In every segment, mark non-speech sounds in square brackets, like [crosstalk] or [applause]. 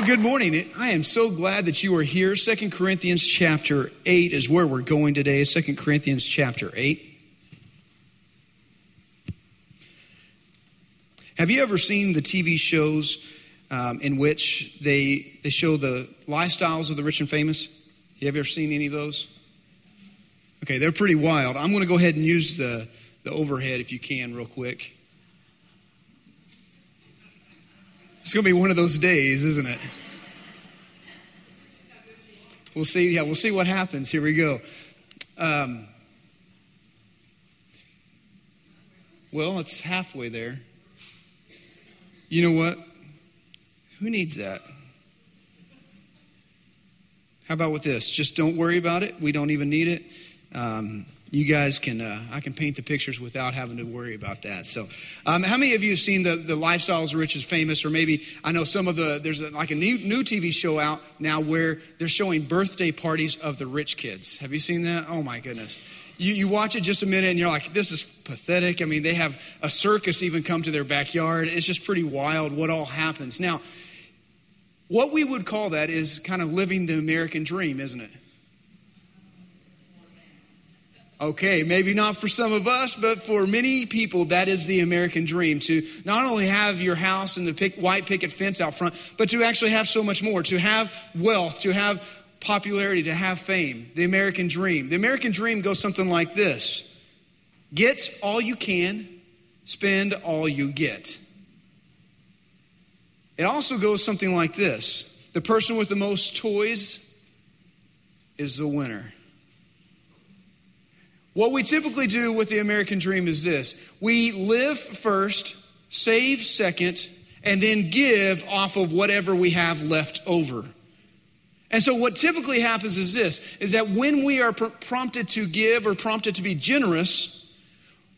Well, good morning. I am so glad that you are here. Second Corinthians chapter 8 is where we're going today. Second Corinthians chapter 8. Have you ever seen the TV shows um, in which they, they show the lifestyles of the rich and famous? Have you ever seen any of those? Okay, they're pretty wild. I'm going to go ahead and use the, the overhead if you can, real quick. It's going to be one of those days, isn't it? We'll see. Yeah, we'll see what happens. Here we go. Um, well, it's halfway there. You know what? Who needs that? How about with this? Just don't worry about it. We don't even need it. Um, you guys can uh, i can paint the pictures without having to worry about that. So um, how many of you have seen the, the lifestyles rich is famous? Or maybe i know some of the there's a, like a new, new tv show out now where they're showing birthday parties of the rich kids. Have you seen that? Oh my goodness. You, you watch it just a minute and you're like this is pathetic. I mean they have a circus even come to their backyard. It's just pretty wild what all happens. Now what we would call that is kind of living the american dream isn't it Okay, maybe not for some of us, but for many people, that is the American dream to not only have your house and the white picket fence out front, but to actually have so much more, to have wealth, to have popularity, to have fame. The American dream. The American dream goes something like this Get all you can, spend all you get. It also goes something like this The person with the most toys is the winner. What we typically do with the American dream is this we live first, save second, and then give off of whatever we have left over. And so what typically happens is this is that when we are pr- prompted to give or prompted to be generous,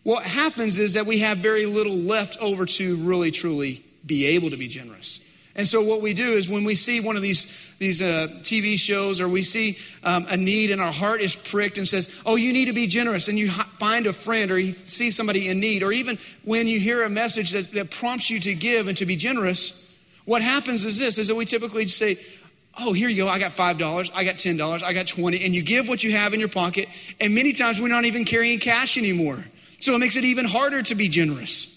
what happens is that we have very little left over to really truly be able to be generous. And so what we do is when we see one of these these uh, TV shows or we see um, a need and our heart is pricked and says, "Oh, you need to be generous," and you find a friend or you see somebody in need, or even when you hear a message that, that prompts you to give and to be generous, what happens is this: is that we typically say, "Oh, here you go. I got five dollars. I got ten dollars. I got 20 and you give what you have in your pocket. And many times we're not even carrying cash anymore, so it makes it even harder to be generous.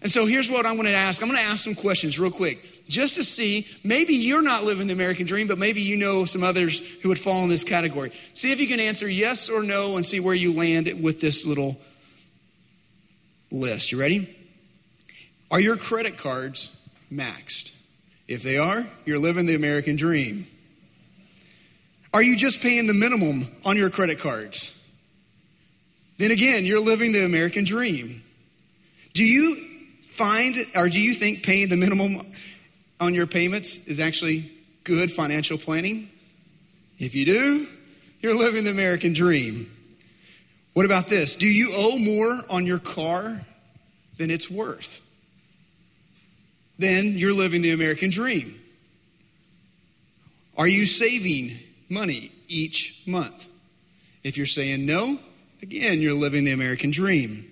And so here's what I'm going to ask. I'm going to ask some questions real quick just to see maybe you're not living the American dream, but maybe you know some others who would fall in this category. See if you can answer yes or no and see where you land with this little list. You ready? Are your credit cards maxed? If they are, you're living the American dream. Are you just paying the minimum on your credit cards? Then again, you're living the American dream. Do you find, or do you think paying the minimum on your payments is actually good financial planning? If you do, you're living the American dream. What about this? Do you owe more on your car than it's worth? Then you're living the American dream. Are you saving money each month? If you're saying no, again, you're living the American dream.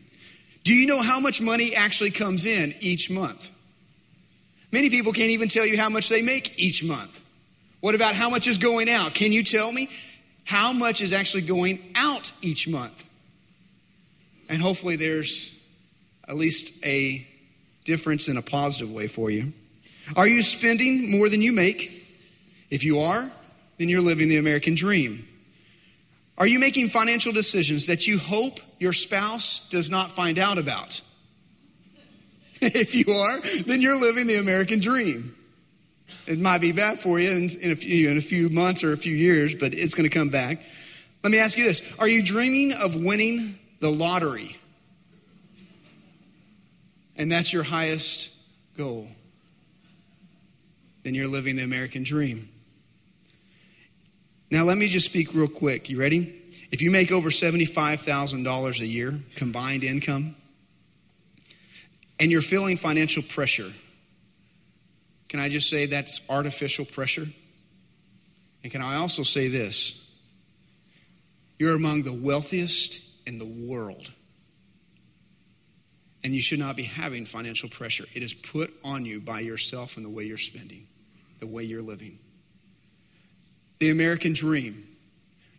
Do you know how much money actually comes in each month? Many people can't even tell you how much they make each month. What about how much is going out? Can you tell me how much is actually going out each month? And hopefully there's at least a difference in a positive way for you. Are you spending more than you make? If you are, then you're living the American dream. Are you making financial decisions that you hope your spouse does not find out about? [laughs] if you are, then you're living the American dream. It might be bad for you in, in, a, few, in a few months or a few years, but it's going to come back. Let me ask you this Are you dreaming of winning the lottery? And that's your highest goal. Then you're living the American dream. Now, let me just speak real quick. You ready? If you make over $75,000 a year combined income, and you're feeling financial pressure, can I just say that's artificial pressure? And can I also say this? You're among the wealthiest in the world. And you should not be having financial pressure. It is put on you by yourself and the way you're spending. the way you're living. The American dream.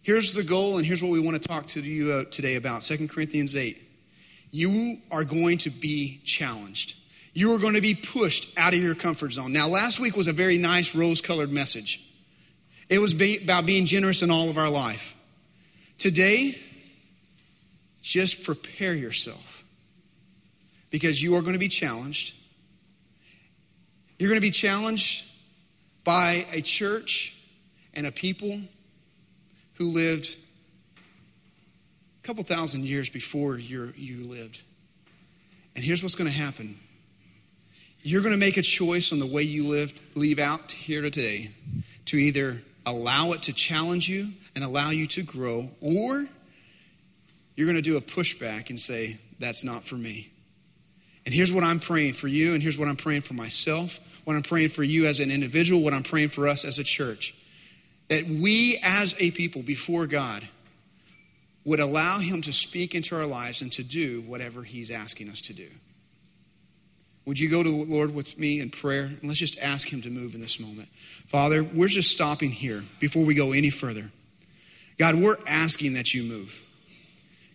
Here's the goal, and here's what we want to talk to you uh, today about 2 Corinthians 8. You are going to be challenged. You are going to be pushed out of your comfort zone. Now, last week was a very nice rose colored message. It was be, about being generous in all of our life. Today, just prepare yourself because you are going to be challenged. You're going to be challenged by a church and a people who lived a couple thousand years before you you lived. And here's what's going to happen you're going to make a choice on the way you live, leave out here today to either allow it to challenge you and allow you to grow, or you're going to do a pushback and say, That's not for me. And here's what I'm praying for you, and here's what I'm praying for myself, what I'm praying for you as an individual, what I'm praying for us as a church. That we as a people before God would allow Him to speak into our lives and to do whatever He's asking us to do. Would you go to the Lord with me in prayer? And let's just ask Him to move in this moment. Father, we're just stopping here before we go any further. God, we're asking that you move.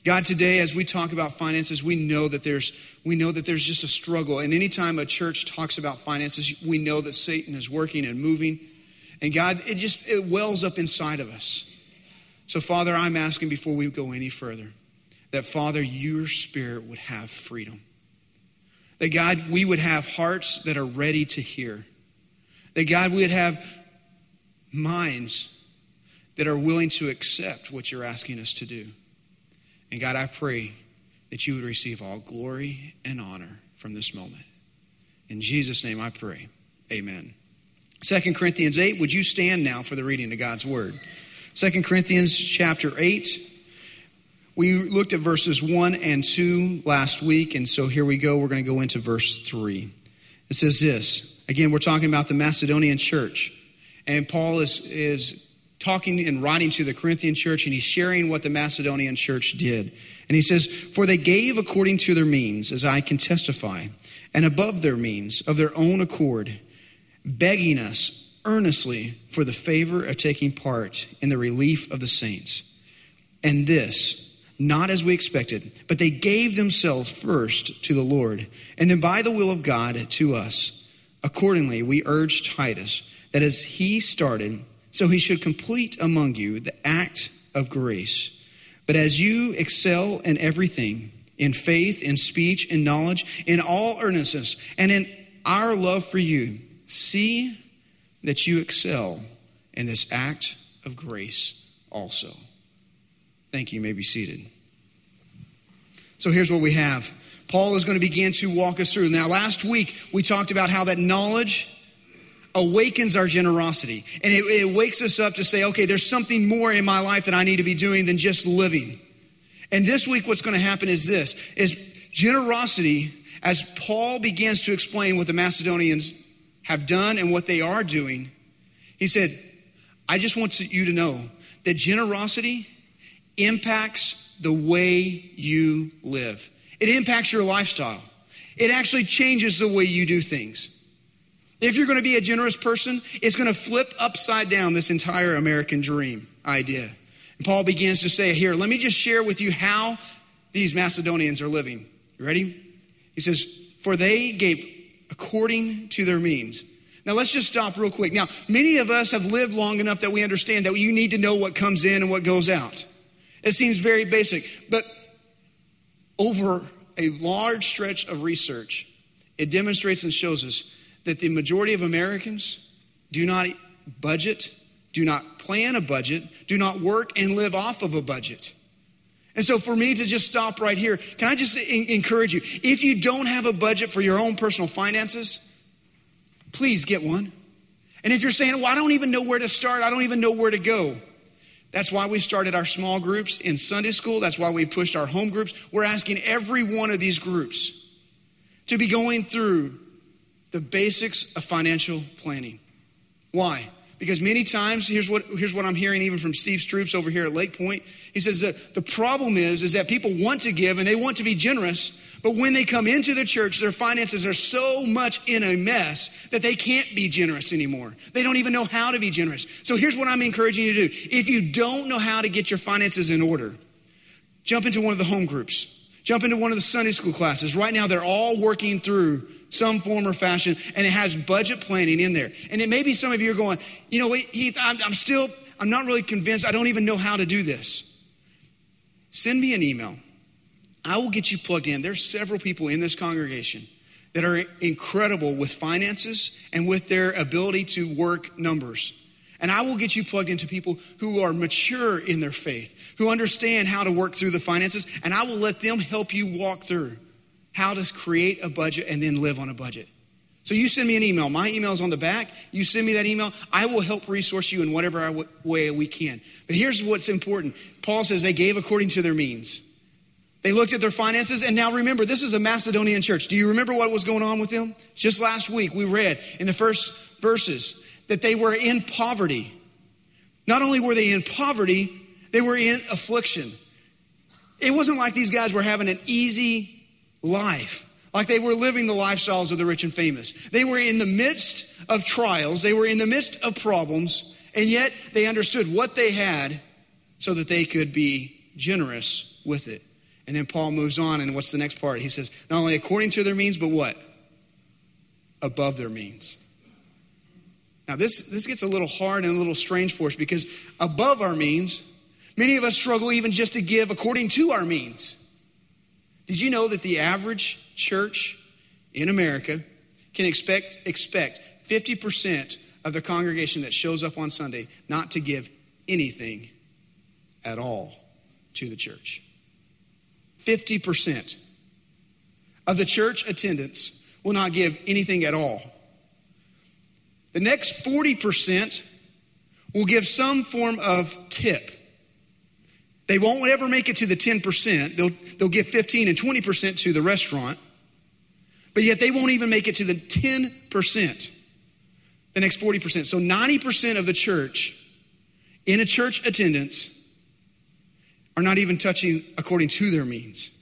God, today as we talk about finances, we know that there's we know that there's just a struggle. And anytime a church talks about finances, we know that Satan is working and moving. And God, it just it wells up inside of us. So, Father, I'm asking before we go any further that, Father, your spirit would have freedom. That, God, we would have hearts that are ready to hear. That, God, we would have minds that are willing to accept what you're asking us to do. And, God, I pray that you would receive all glory and honor from this moment. In Jesus' name I pray. Amen. 2 Corinthians 8, would you stand now for the reading of God's word? 2 Corinthians chapter 8. We looked at verses 1 and 2 last week, and so here we go. We're going to go into verse 3. It says this. Again, we're talking about the Macedonian church. And Paul is, is talking and writing to the Corinthian church, and he's sharing what the Macedonian church did. And he says, For they gave according to their means, as I can testify, and above their means, of their own accord begging us earnestly for the favor of taking part in the relief of the saints. And this, not as we expected, but they gave themselves first to the Lord, and then by the will of God to us. Accordingly, we urge Titus that as he started, so he should complete among you the act of grace. But as you excel in everything, in faith, in speech, in knowledge, in all earnestness, and in our love for you, See that you excel in this act of grace also. Thank you. You may be seated. So here's what we have. Paul is going to begin to walk us through. Now, last week we talked about how that knowledge awakens our generosity and it, it, wakes us up to say, okay, there's something more in my life that I need to be doing than just living. And this week, what's going to happen is this: is generosity. As Paul begins to explain what the Macedonians have done and what they are doing, he said, I just want you to know that generosity impacts the way you live. It impacts your lifestyle. It actually changes the way you do things. If you're going to be a generous person, it's going to flip upside down this entire American dream idea. And Paul begins to say, Here, let me just share with you how these Macedonians are living. You ready? He says, For they gave according to their means. Now, let's just stop real quick. Now, many of us have lived long enough that we understand that you need to know what comes in and what goes out. It seems very basic, but over a large stretch of research, it demonstrates and shows us that the majority of Americans do not budget, do not plan a budget, do not work and live off of a budget. And so, for me to just stop right here, can I just encourage you? If you don't have a budget for your own personal finances, please get one. And if you're saying, well, I don't even know where to start, I don't even know where to go, that's why we started our small groups in Sunday school. That's why we pushed our home groups. We're asking every one of these groups to be going through the basics of financial planning. Why? Because many times, here's what, here's what I'm hearing even from Steve Stroops over here at Lake Point. He says that the problem is, is that people want to give and they want to be generous, But when they come into the church, their finances are so much in a mess that they can't be generous anymore. They don't even know how to be generous. So here's what I'm encouraging you to do. If you don't know how to get your finances in order, jump into one of the home groups. Jump into one of the Sunday school classes. Right now, they're all working through some form or fashion, and it has budget planning in there. And it may be some of you are going, you know, wait, Heath, I'm, I'm still, I'm not really convinced. I don't even know how to do this. Send me an email. I will get you plugged in. There's several people in this congregation that are incredible with finances and with their ability to work numbers. And I will get you plugged into people who are mature in their faith, who understand how to work through the finances, and I will let them help you walk through how to create a budget and then live on a budget. So you send me an email. My email is on the back. You send me that email. I will help resource you in whatever way we can. But here's what's important Paul says they gave according to their means. They looked at their finances, and now remember, this is a Macedonian church. Do you remember what was going on with them? Just last week, we read in the first verses that they were in poverty. Not only were they in poverty, they were in affliction. It wasn't like these guys were having an easy life, like they were living the lifestyles of the rich and famous. They were in the midst of trials, they were in the midst of problems, and yet they understood what they had so that they could be generous with it. And then Paul moves on, and what's the next part? He says, not only according to their means, but what? Above their means. Now, this, this gets a little hard and a little strange for us because above our means, many of us struggle even just to give according to our means. Did you know that the average church in America can expect, expect 50% of the congregation that shows up on Sunday not to give anything at all to the church? 50% of the church attendance will not give anything at all. The next 40% will give some form of tip. They won't ever make it to the 10%. They'll, they'll give 15 and 20% to the restaurant, but yet they won't even make it to the 10%, the next 40%. So 90% of the church in a church attendance are not even touching according to their means.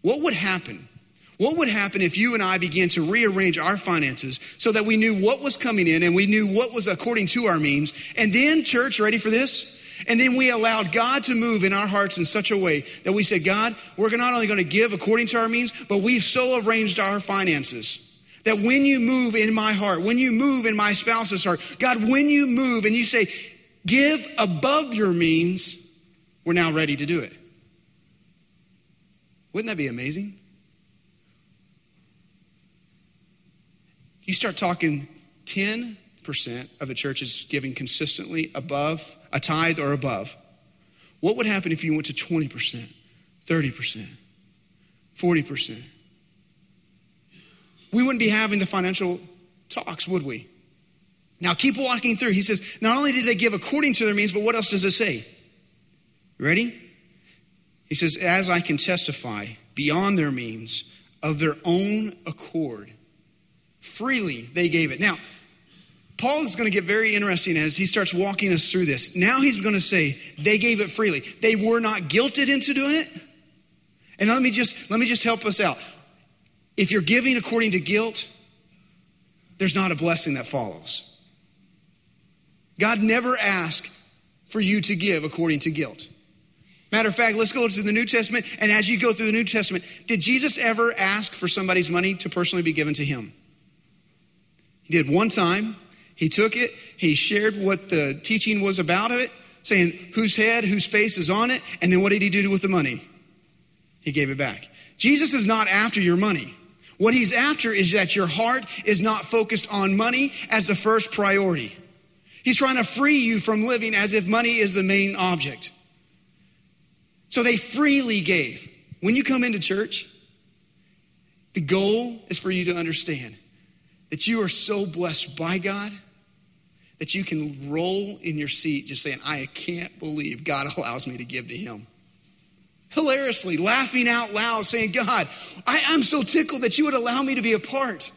What would happen? What would happen if you and I began to rearrange our finances so that we knew what was coming in and we knew what was according to our means? And then, church, ready for this? And then we allowed God to move in our hearts in such a way that we said, God, we're not only going to give according to our means, but we've so arranged our finances that when you move in my heart, when you move in my spouse's heart, God, when you move and you say, give above your means, we're now ready to do it. Wouldn't that be amazing? You start talking 10% of the church is giving consistently above a tithe or above. What would happen if you went to 20%, 30%, 40%? We wouldn't be having the financial talks, would we? Now keep walking through. He says, not only did they give according to their means, but what else does it say? Ready? He says, As I can testify, beyond their means, of their own accord, freely they gave it. Now, Paul is going to get very interesting as he starts walking us through this. Now he's going to say they gave it freely. They were not guilted into doing it. And let me just let me just help us out. If you're giving according to guilt, there's not a blessing that follows. God never asked for you to give according to guilt. Matter of fact, let's go to the New Testament. And as you go through the New Testament, did Jesus ever ask for somebody's money to personally be given to him? He did one time. He took it, he shared what the teaching was about it, saying whose head, whose face is on it, and then what did he do with the money? He gave it back. Jesus is not after your money. What he's after is that your heart is not focused on money as the first priority. He's trying to free you from living as if money is the main object. So they freely gave. When you come into church, the goal is for you to understand that you are so blessed by God that you can roll in your seat just saying, I can't believe God [laughs] allows me to give to Him. Hilariously, laughing out loud, saying, God, I, am so tickled that you would allow me to be a part.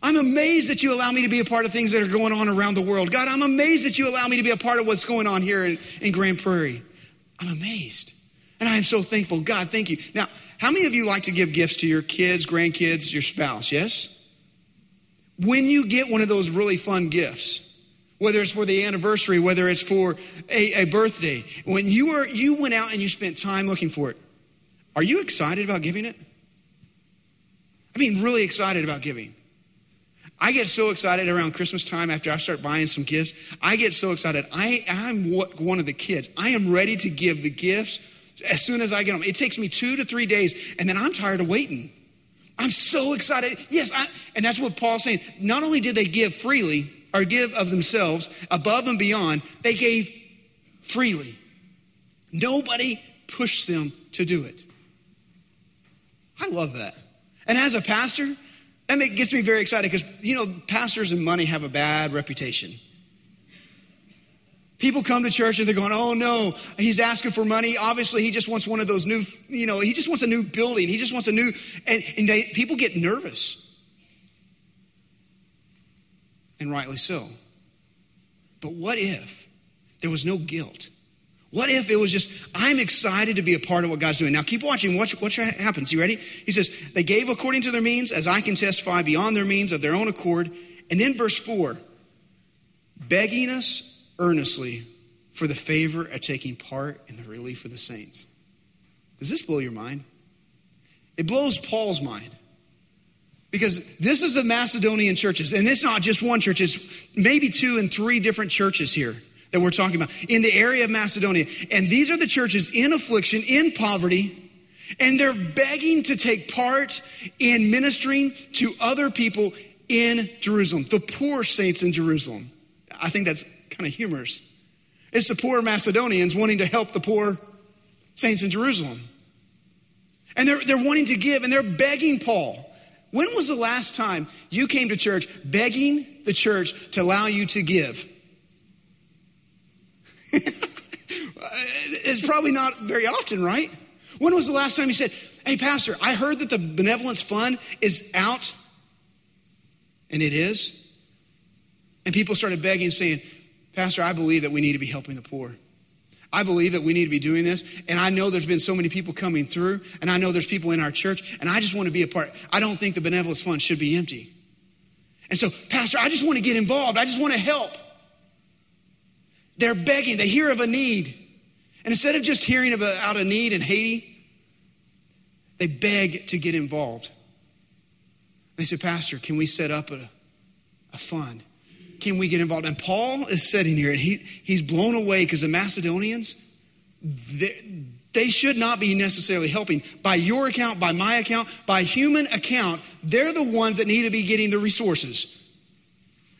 I'm amazed that you allow me to be a part of things that are going on around the world. God, I'm amazed that you allow me to be a part of what's going on here in, in Grand Prairie. I'm amazed. And I am so thankful. God, thank you. Now, how many of you like to give gifts to your kids, grandkids, your spouse? Yes? When you get one of those really fun gifts, whether it's for the anniversary, whether it's for a, a birthday, when you, are, you went out and you spent time looking for it, are you excited about giving it? I mean, really excited about giving. I get so excited around Christmas time after I start buying some gifts. I get so excited. I, I'm one of the kids. I am ready to give the gifts as soon as I get them. It takes me two to three days, and then I'm tired of waiting. I'm so excited. Yes, I, and that's what Paul's saying. Not only did they give freely, or give of themselves above and beyond, they gave freely. Nobody pushed them to do it. I love that. And as a pastor, that gets me very excited because, you know, pastors and money have a bad reputation. People come to church and they're going, oh no, he's asking for money. Obviously, he just wants one of those new, you know, he just wants a new building. He just wants a new, and, and they, people get nervous and rightly so. But what if there was no guilt? What if it was just, I'm excited to be a part of what God's doing? Now keep watching. Watch what happens. You ready? He says, They gave according to their means, as I can testify, beyond their means of their own accord. And then verse 4 begging us earnestly for the favor of taking part in the relief of the saints. Does this blow your mind? It blows Paul's mind. Because this is the Macedonian churches, and it's not just one church, it's maybe two and three different churches here that we're talking about in the area of Macedonia. And these are the churches in affliction, in poverty, and they're begging to take part in ministering to other people in Jerusalem, the poor saints in Jerusalem. I think that's kind of humorous. It's the poor Macedonians wanting to help the poor saints in Jerusalem. And they're, they're wanting to give, and they're begging Paul when was the last time you came to church begging the church to allow you to give? [laughs] it's probably not very often, right? When was the last time you said, Hey, Pastor, I heard that the benevolence fund is out? And it is. And people started begging, saying, Pastor, I believe that we need to be helping the poor. I believe that we need to be doing this. And I know there's been so many people coming through, and I know there's people in our church, and I just want to be a part. I don't think the benevolence fund should be empty. And so, Pastor, I just want to get involved. I just want to help. They're begging, they hear of a need. And instead of just hearing about a need in Haiti, they beg to get involved. They say, Pastor, can we set up a, a fund? Can we get involved? And Paul is sitting here and he, he's blown away because the Macedonians, they, they should not be necessarily helping. By your account, by my account, by human account, they're the ones that need to be getting the resources.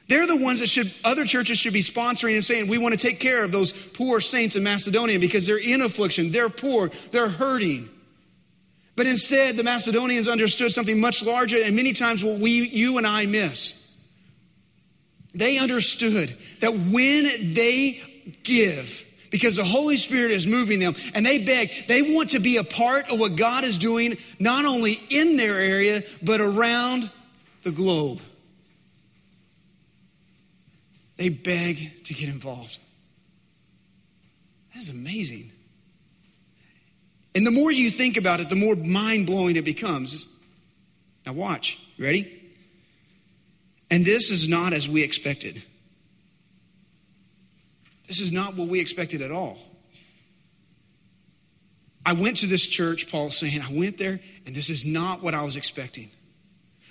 They're the ones that should, other churches should be sponsoring and saying, we want to take care of those poor saints in Macedonia because they're in affliction, they're poor, they're hurting. But instead, the Macedonians understood something much larger and many times what we, you and I miss. They understood that when they give, because the Holy Spirit is moving them and they beg, they want to be a part of what God is doing, not only in their area, but around the globe. They beg to get involved. That is amazing. And the more you think about it, the more mind blowing it becomes. Now, watch. Ready? And this is not as we expected. This is not what we expected at all. I went to this church, Paul's saying, I went there, and this is not what I was expecting.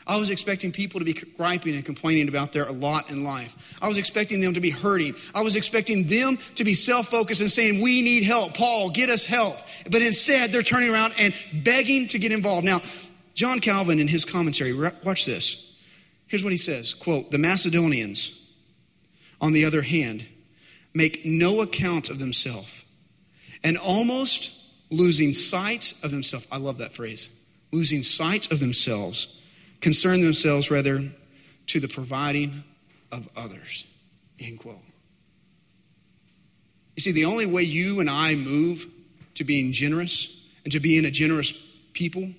I was expecting people to be griping and complaining about their lot in life. I was expecting them to be hurting. I was expecting them to be self focused and saying, We need help. Paul, get us help. But instead, they're turning around and begging to get involved. Now, John Calvin, in his commentary, watch this. Here's what he says quote, the Macedonians, on the other hand, make no account of themselves and almost losing sight of themselves. I love that phrase. Losing sight of themselves, concern themselves rather to the providing of others. End quote. You see, the only way you and I move to being generous and to being a generous people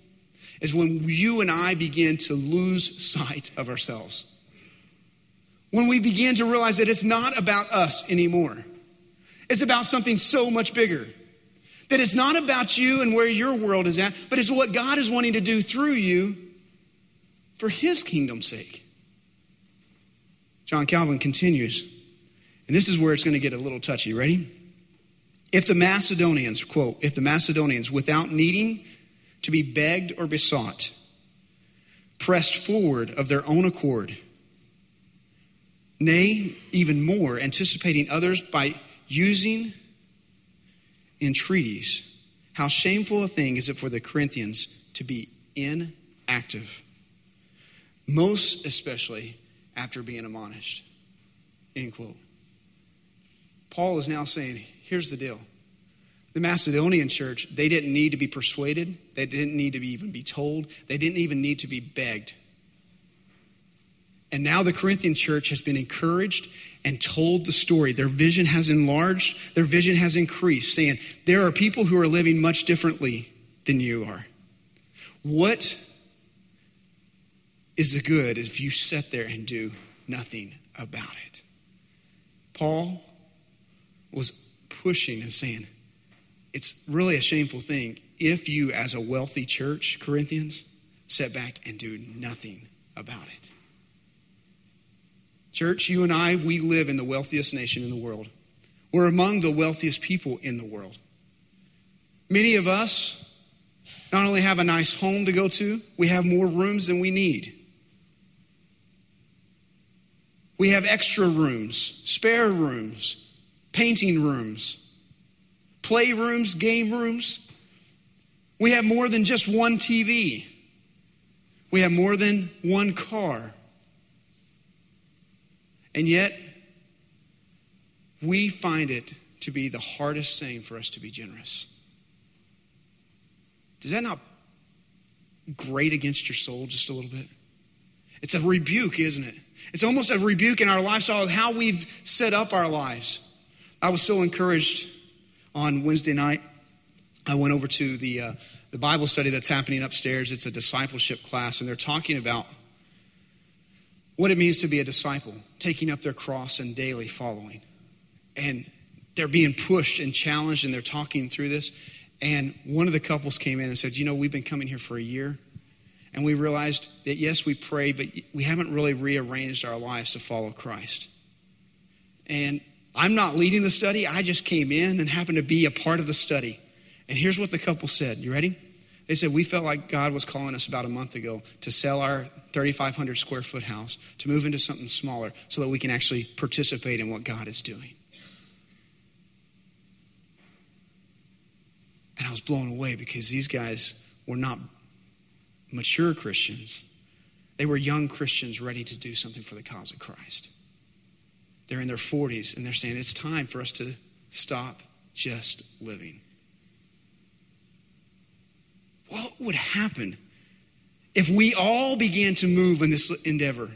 is when you and I begin to lose sight of ourselves. When we begin to realize that it's not about us anymore, it's about something so much bigger. That it's not about you and where your world is at, but it's what God is wanting to do through you for his kingdom's sake. John Calvin continues, and this is where it's going to get a little touchy. Ready? If the Macedonians, quote, if the Macedonians, without needing to be begged or besought, pressed forward of their own accord, nay, even more, anticipating others by using entreaties, how shameful a thing is it for the Corinthians to be inactive, most especially after being admonished. End quote. Paul is now saying, here's the deal. The Macedonian church, they didn't need to be persuaded. They didn't need to be even be told. They didn't even need to be begged. And now the Corinthian church has been encouraged and told the story. Their vision has enlarged, their vision has increased, saying, There are people who are living much differently than you are. What is the good if you sit there and do nothing about it? Paul was pushing and saying, It's really a shameful thing if you, as a wealthy church, Corinthians, sit back and do nothing about it. Church, you and I, we live in the wealthiest nation in the world. We're among the wealthiest people in the world. Many of us not only have a nice home to go to, we have more rooms than we need. We have extra rooms, spare rooms, painting rooms, playrooms, game rooms. We have more than just one TV. We have more than one car. And yet, we find it to be the hardest thing for us to be generous. Does that not grate against your soul just a little bit? It's a rebuke, isn't it? It's almost a rebuke in our lifestyle of how we've set up our lives. I was so encouraged on Wednesday night. I went over to the, uh, the Bible study that's happening upstairs. It's a discipleship class, and they're talking about what it means to be a disciple, taking up their cross and daily following. And they're being pushed and challenged, and they're talking through this. And one of the couples came in and said, You know, we've been coming here for a year, and we realized that yes, we pray, but we haven't really rearranged our lives to follow Christ. And I'm not leading the study, I just came in and happened to be a part of the study. And here's what the couple said You ready? They said, We felt like God was calling us about a month ago to sell our 3,500 square foot house, to move into something smaller so that we can actually participate in what God is doing. And I was blown away because these guys were not mature Christians. They were young Christians ready to do something for the cause of Christ. They're in their 40s and they're saying it's time for us to stop just living. What would happen if we all began to move in this endeavor?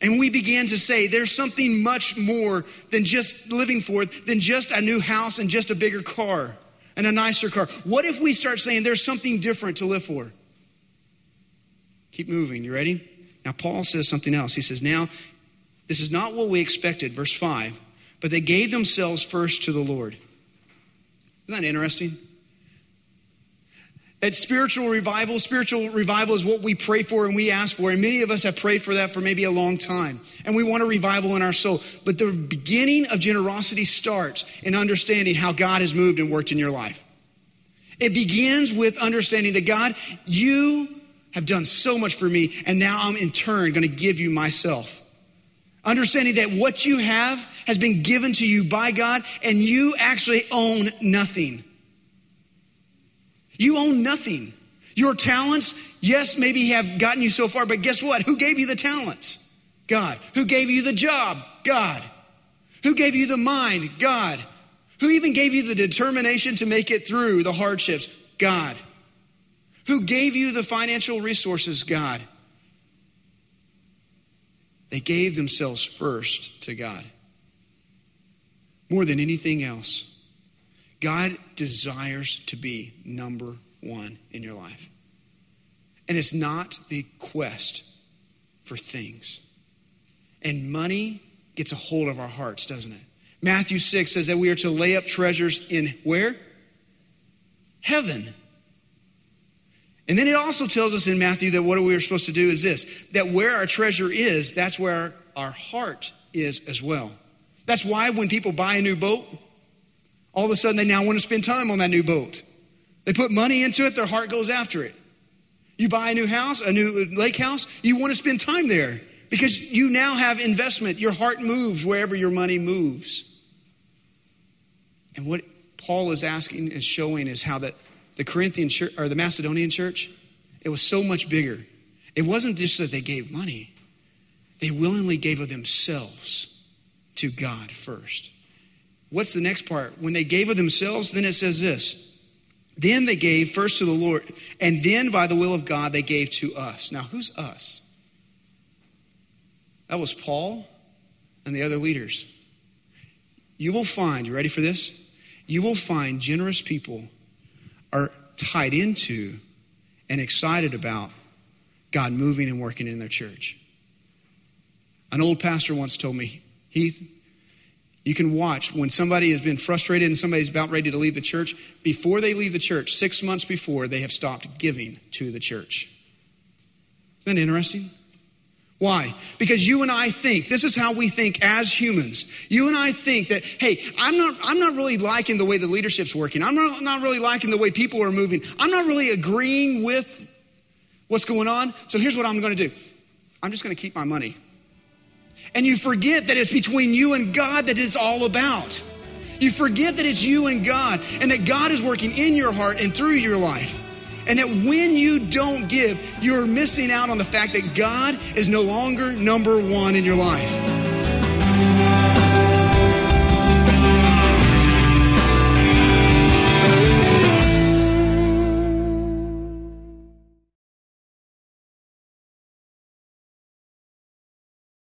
And we began to say there's something much more than just living for it, than just a new house and just a bigger car and a nicer car. What if we start saying there's something different to live for? Keep moving. You ready? Now, Paul says something else. He says, Now, this is not what we expected, verse 5, but they gave themselves first to the Lord. Isn't that interesting? That spiritual revival, spiritual revival is what we pray for and we ask for. And many of us have prayed for that for maybe a long time. And we want a revival in our soul. But the beginning of generosity starts in understanding how God has moved and worked in your life. It begins with understanding that God, you have done so much for me, and now I'm in turn going to give you myself. Understanding that what you have has been given to you by God, and you actually own nothing. You own nothing. Your talents, yes, maybe have gotten you so far, but guess what? Who gave you the talents? God. Who gave you the job? God. Who gave you the mind? God. Who even gave you the determination to make it through the hardships? God. Who gave you the financial resources? God. They gave themselves first to God. More than anything else. God desires to be number one in your life. And it's not the quest for things. And money gets a hold of our hearts, doesn't it? Matthew 6 says that we are to lay up treasures in where? heaven. And then it also tells us in Matthew that what we are supposed to do is this that where our treasure is, that's where our heart is as well. That's why when people buy a new boat, all of a sudden they now want to spend time on that new boat. They put money into it, their heart goes after it. You buy a new house, a new lake house, you want to spend time there because you now have investment. Your heart moves wherever your money moves. And what Paul is asking and showing is how that the Corinthian church or the Macedonian church, it was so much bigger. It wasn't just that they gave money, they willingly gave of themselves to God first. What's the next part? When they gave of themselves, then it says this. Then they gave first to the Lord, and then by the will of God, they gave to us. Now, who's us? That was Paul and the other leaders. You will find, you ready for this? You will find generous people are tied into and excited about God moving and working in their church. An old pastor once told me, Heath, you can watch when somebody has been frustrated and somebody's about ready to leave the church, before they leave the church, six months before, they have stopped giving to the church. Isn't that interesting? Why? Because you and I think, this is how we think as humans. You and I think that, hey, I'm not, I'm not really liking the way the leadership's working. I'm not, not really liking the way people are moving. I'm not really agreeing with what's going on. So here's what I'm going to do I'm just going to keep my money. And you forget that it's between you and God that it's all about. You forget that it's you and God and that God is working in your heart and through your life. And that when you don't give, you're missing out on the fact that God is no longer number one in your life.